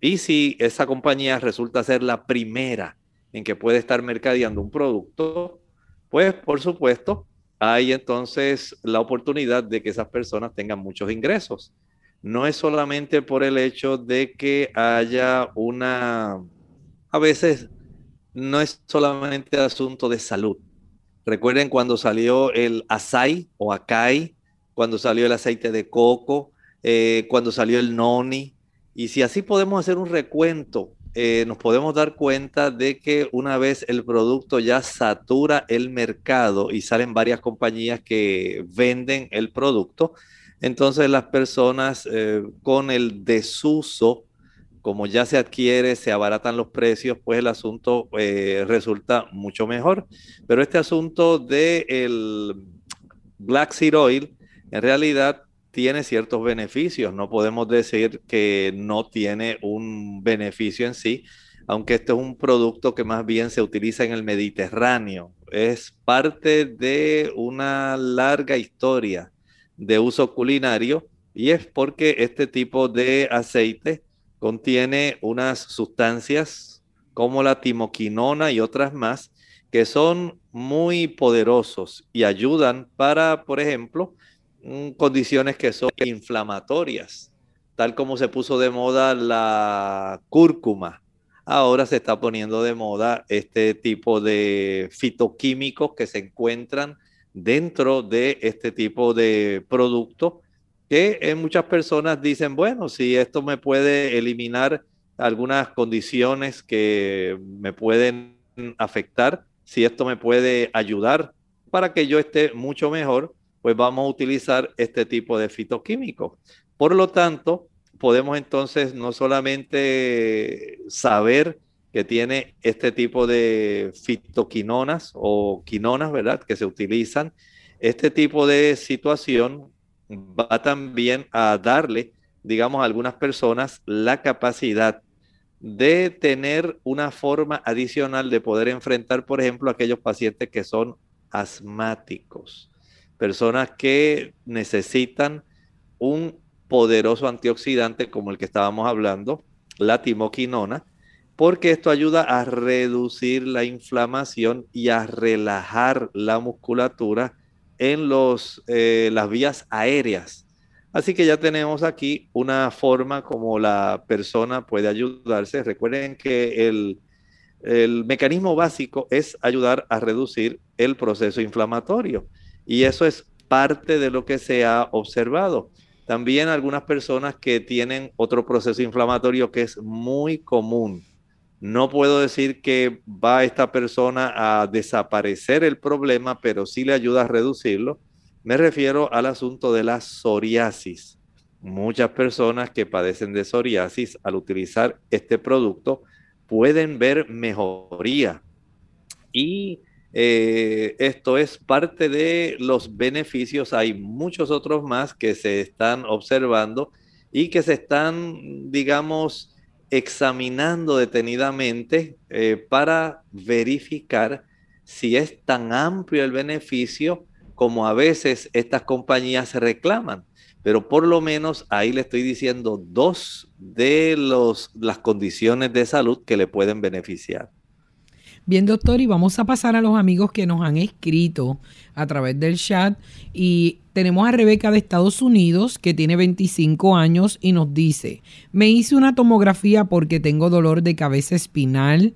Y si esa compañía resulta ser la primera en que puede estar mercadeando un producto, pues por supuesto hay entonces la oportunidad de que esas personas tengan muchos ingresos. No es solamente por el hecho de que haya una, a veces no es solamente asunto de salud. Recuerden cuando salió el asai o acai, cuando salió el aceite de coco, eh, cuando salió el noni. Y si así podemos hacer un recuento, eh, nos podemos dar cuenta de que una vez el producto ya satura el mercado y salen varias compañías que venden el producto, entonces las personas eh, con el desuso, como ya se adquiere, se abaratan los precios, pues el asunto eh, resulta mucho mejor. Pero este asunto del Black Seed Oil, en realidad tiene ciertos beneficios. No podemos decir que no tiene un beneficio en sí, aunque este es un producto que más bien se utiliza en el Mediterráneo. Es parte de una larga historia de uso culinario y es porque este tipo de aceite contiene unas sustancias como la timoquinona y otras más que son muy poderosos y ayudan para, por ejemplo, mm, condiciones que son inflamatorias, tal como se puso de moda la cúrcuma. Ahora se está poniendo de moda este tipo de fitoquímicos que se encuentran dentro de este tipo de producto que en muchas personas dicen, bueno, si esto me puede eliminar algunas condiciones que me pueden afectar, si esto me puede ayudar para que yo esté mucho mejor, pues vamos a utilizar este tipo de fitoquímicos. Por lo tanto, podemos entonces no solamente saber que tiene este tipo de fitoquinonas o quinonas, ¿verdad? Que se utilizan. Este tipo de situación va también a darle, digamos, a algunas personas la capacidad de tener una forma adicional de poder enfrentar, por ejemplo, aquellos pacientes que son asmáticos, personas que necesitan un poderoso antioxidante como el que estábamos hablando, la timoquinona, porque esto ayuda a reducir la inflamación y a relajar la musculatura en los, eh, las vías aéreas. Así que ya tenemos aquí una forma como la persona puede ayudarse. Recuerden que el, el mecanismo básico es ayudar a reducir el proceso inflamatorio y eso es parte de lo que se ha observado. También algunas personas que tienen otro proceso inflamatorio que es muy común no puedo decir que va esta persona a desaparecer el problema, pero sí le ayuda a reducirlo. Me refiero al asunto de la psoriasis. Muchas personas que padecen de psoriasis al utilizar este producto pueden ver mejoría. Y eh, esto es parte de los beneficios. Hay muchos otros más que se están observando y que se están, digamos, examinando detenidamente eh, para verificar si es tan amplio el beneficio como a veces estas compañías reclaman. Pero por lo menos ahí le estoy diciendo dos de los, las condiciones de salud que le pueden beneficiar. Bien, doctor, y vamos a pasar a los amigos que nos han escrito a través del chat. Y tenemos a Rebeca de Estados Unidos, que tiene 25 años y nos dice, me hice una tomografía porque tengo dolor de cabeza espinal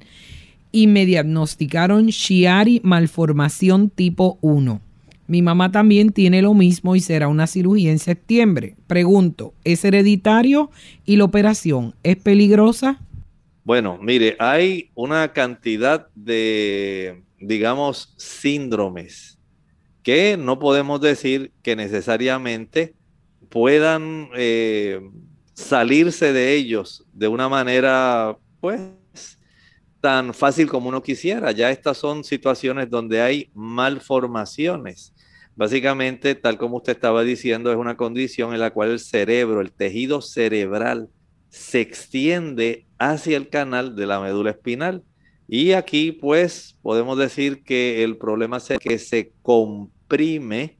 y me diagnosticaron Chiari malformación tipo 1. Mi mamá también tiene lo mismo y será una cirugía en septiembre. Pregunto, ¿es hereditario y la operación es peligrosa? Bueno, mire, hay una cantidad de, digamos, síndromes que no podemos decir que necesariamente puedan eh, salirse de ellos de una manera, pues, tan fácil como uno quisiera. Ya estas son situaciones donde hay malformaciones. Básicamente, tal como usted estaba diciendo, es una condición en la cual el cerebro, el tejido cerebral, se extiende hacia el canal de la médula espinal. Y aquí, pues, podemos decir que el problema es que se comprime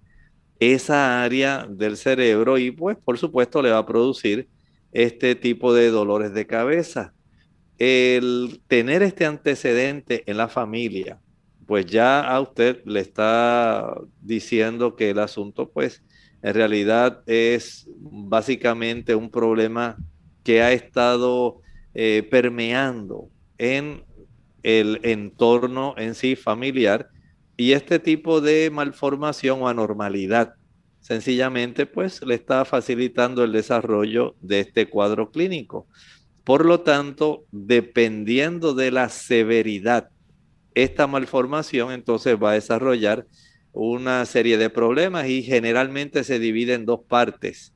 esa área del cerebro y, pues, por supuesto, le va a producir este tipo de dolores de cabeza el tener este antecedente en la familia, pues ya a usted le está diciendo que el asunto, pues, en realidad es básicamente un problema que ha estado eh, permeando en el entorno en sí familiar y este tipo de malformación o anormalidad sencillamente pues le está facilitando el desarrollo de este cuadro clínico. Por lo tanto, dependiendo de la severidad, esta malformación entonces va a desarrollar una serie de problemas y generalmente se divide en dos partes.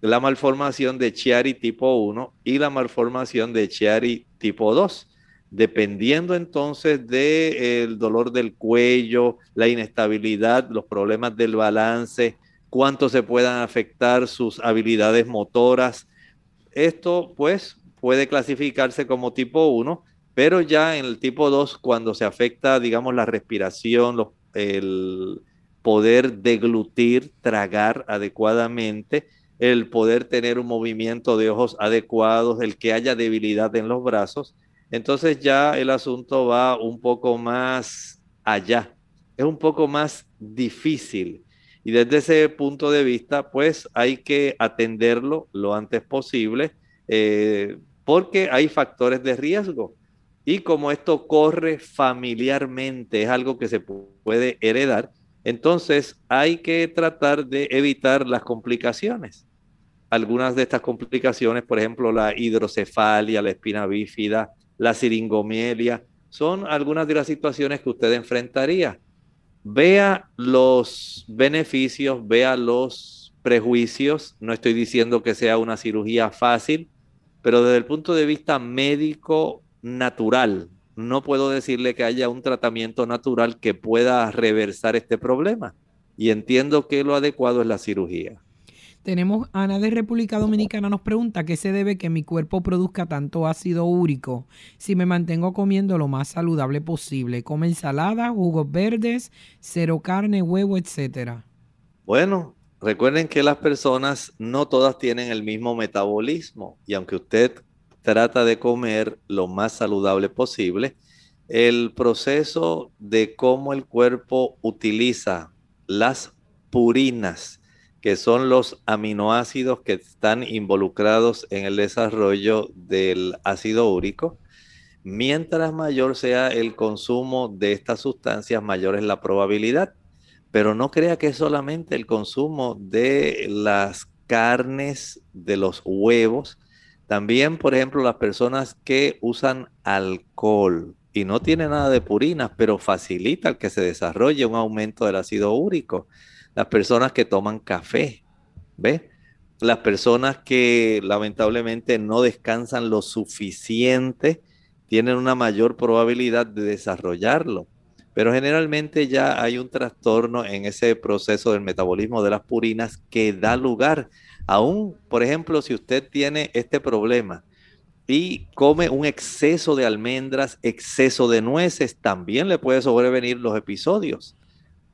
La malformación de Chiari tipo 1 y la malformación de Chiari tipo 2. Dependiendo entonces del dolor del cuello, la inestabilidad, los problemas del balance, cuánto se puedan afectar sus habilidades motoras. Esto pues puede clasificarse como tipo 1, pero ya en el tipo 2, cuando se afecta, digamos, la respiración, el poder deglutir, tragar adecuadamente, el poder tener un movimiento de ojos adecuados, el que haya debilidad en los brazos, entonces ya el asunto va un poco más allá, es un poco más difícil. Y desde ese punto de vista, pues hay que atenderlo lo antes posible. Eh, porque hay factores de riesgo. Y como esto corre familiarmente, es algo que se puede heredar, entonces hay que tratar de evitar las complicaciones. Algunas de estas complicaciones, por ejemplo, la hidrocefalia, la espina bífida, la siringomielia, son algunas de las situaciones que usted enfrentaría. Vea los beneficios, vea los prejuicios. No estoy diciendo que sea una cirugía fácil, pero desde el punto de vista médico natural, no puedo decirle que haya un tratamiento natural que pueda reversar este problema. Y entiendo que lo adecuado es la cirugía. Tenemos Ana de República Dominicana nos pregunta qué se debe que mi cuerpo produzca tanto ácido úrico si me mantengo comiendo lo más saludable posible, come ensalada, jugos verdes, cero carne, huevo, etcétera. Bueno, Recuerden que las personas no todas tienen el mismo metabolismo y aunque usted trata de comer lo más saludable posible, el proceso de cómo el cuerpo utiliza las purinas, que son los aminoácidos que están involucrados en el desarrollo del ácido úrico, mientras mayor sea el consumo de estas sustancias, mayor es la probabilidad pero no crea que es solamente el consumo de las carnes, de los huevos. También, por ejemplo, las personas que usan alcohol y no tiene nada de purinas, pero facilita que se desarrolle un aumento del ácido úrico. Las personas que toman café, ¿ve? Las personas que lamentablemente no descansan lo suficiente tienen una mayor probabilidad de desarrollarlo pero generalmente ya hay un trastorno en ese proceso del metabolismo de las purinas que da lugar, aún, por ejemplo, si usted tiene este problema y come un exceso de almendras, exceso de nueces, también le puede sobrevenir los episodios.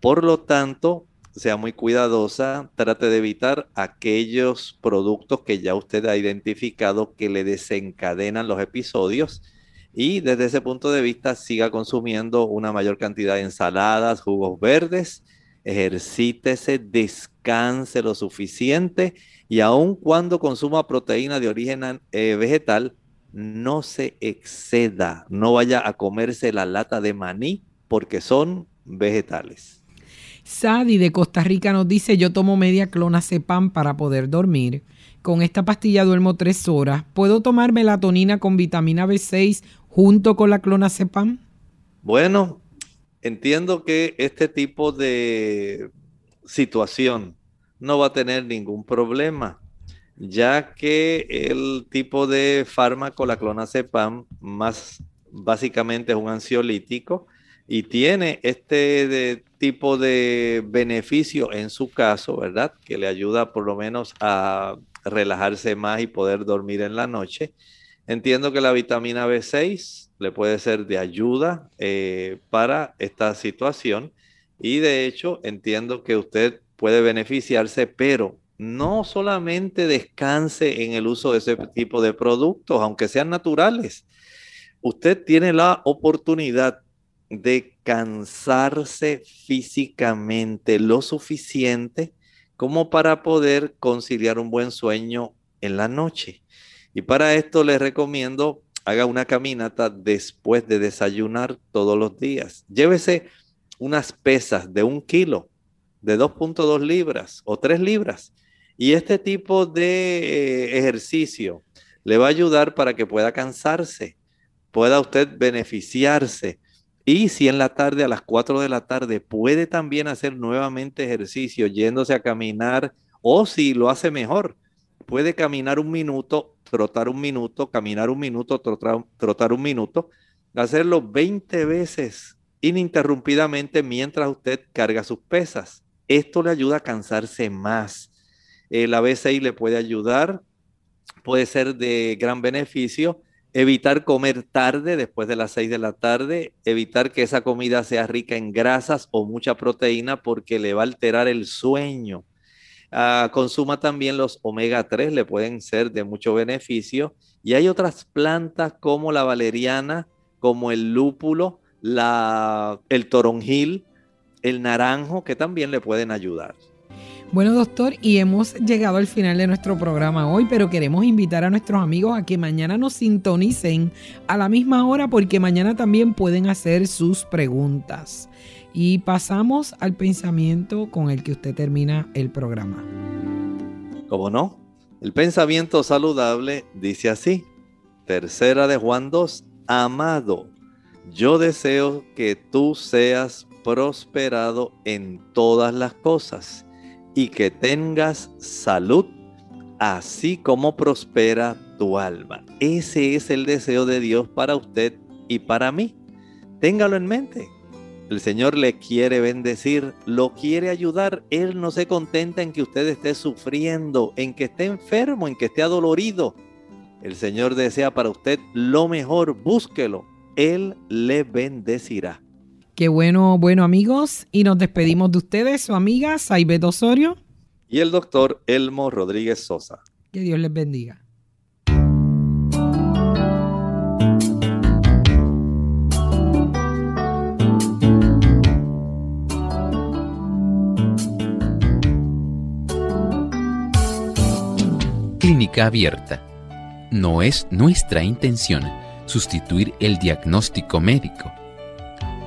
Por lo tanto, sea muy cuidadosa, trate de evitar aquellos productos que ya usted ha identificado que le desencadenan los episodios y desde ese punto de vista siga consumiendo una mayor cantidad de ensaladas, jugos verdes, ejercítese, descanse lo suficiente y aun cuando consuma proteína de origen eh, vegetal, no se exceda, no vaya a comerse la lata de maní porque son vegetales. Sadi de Costa Rica nos dice, yo tomo media clonazepam para poder dormir. Con esta pastilla duermo tres horas. ¿Puedo tomar melatonina con vitamina B6 junto con la clonazepam? Bueno, entiendo que este tipo de situación no va a tener ningún problema, ya que el tipo de fármaco, la clonazepam, más básicamente es un ansiolítico y tiene este tipo de beneficio en su caso, ¿verdad? Que le ayuda por lo menos a relajarse más y poder dormir en la noche. Entiendo que la vitamina B6 le puede ser de ayuda eh, para esta situación y de hecho entiendo que usted puede beneficiarse, pero no solamente descanse en el uso de ese tipo de productos, aunque sean naturales. Usted tiene la oportunidad de cansarse físicamente lo suficiente como para poder conciliar un buen sueño en la noche. Y para esto les recomiendo haga una caminata después de desayunar todos los días. Llévese unas pesas de un kilo, de 2.2 libras o 3 libras. Y este tipo de eh, ejercicio le va a ayudar para que pueda cansarse, pueda usted beneficiarse. Y si en la tarde, a las 4 de la tarde, puede también hacer nuevamente ejercicio, yéndose a caminar, o si lo hace mejor, puede caminar un minuto trotar un minuto, caminar un minuto, trotar, un minuto, hacerlo 20 veces ininterrumpidamente mientras usted carga sus pesas. Esto le ayuda a cansarse más. El ABC le puede ayudar, puede ser de gran beneficio. Evitar comer tarde, después de las 6 de la tarde, evitar que esa comida sea rica en grasas o mucha proteína porque le va a alterar el sueño. Ah, consuma también los omega 3, le pueden ser de mucho beneficio. Y hay otras plantas como la valeriana, como el lúpulo, la, el toronjil, el naranjo, que también le pueden ayudar. Bueno, doctor, y hemos llegado al final de nuestro programa hoy, pero queremos invitar a nuestros amigos a que mañana nos sintonicen a la misma hora porque mañana también pueden hacer sus preguntas. Y pasamos al pensamiento con el que usted termina el programa. ¿Cómo no? El pensamiento saludable dice así. Tercera de Juan 2. Amado, yo deseo que tú seas prosperado en todas las cosas y que tengas salud, así como prospera tu alma. Ese es el deseo de Dios para usted y para mí. Téngalo en mente. El Señor le quiere bendecir, lo quiere ayudar. Él no se contenta en que usted esté sufriendo, en que esté enfermo, en que esté adolorido. El Señor desea para usted lo mejor, búsquelo. Él le bendecirá. Qué bueno, bueno amigos. Y nos despedimos de ustedes, su amiga Saibet Osorio. Y el doctor Elmo Rodríguez Sosa. Que Dios les bendiga. Clínica Abierta. No es nuestra intención sustituir el diagnóstico médico.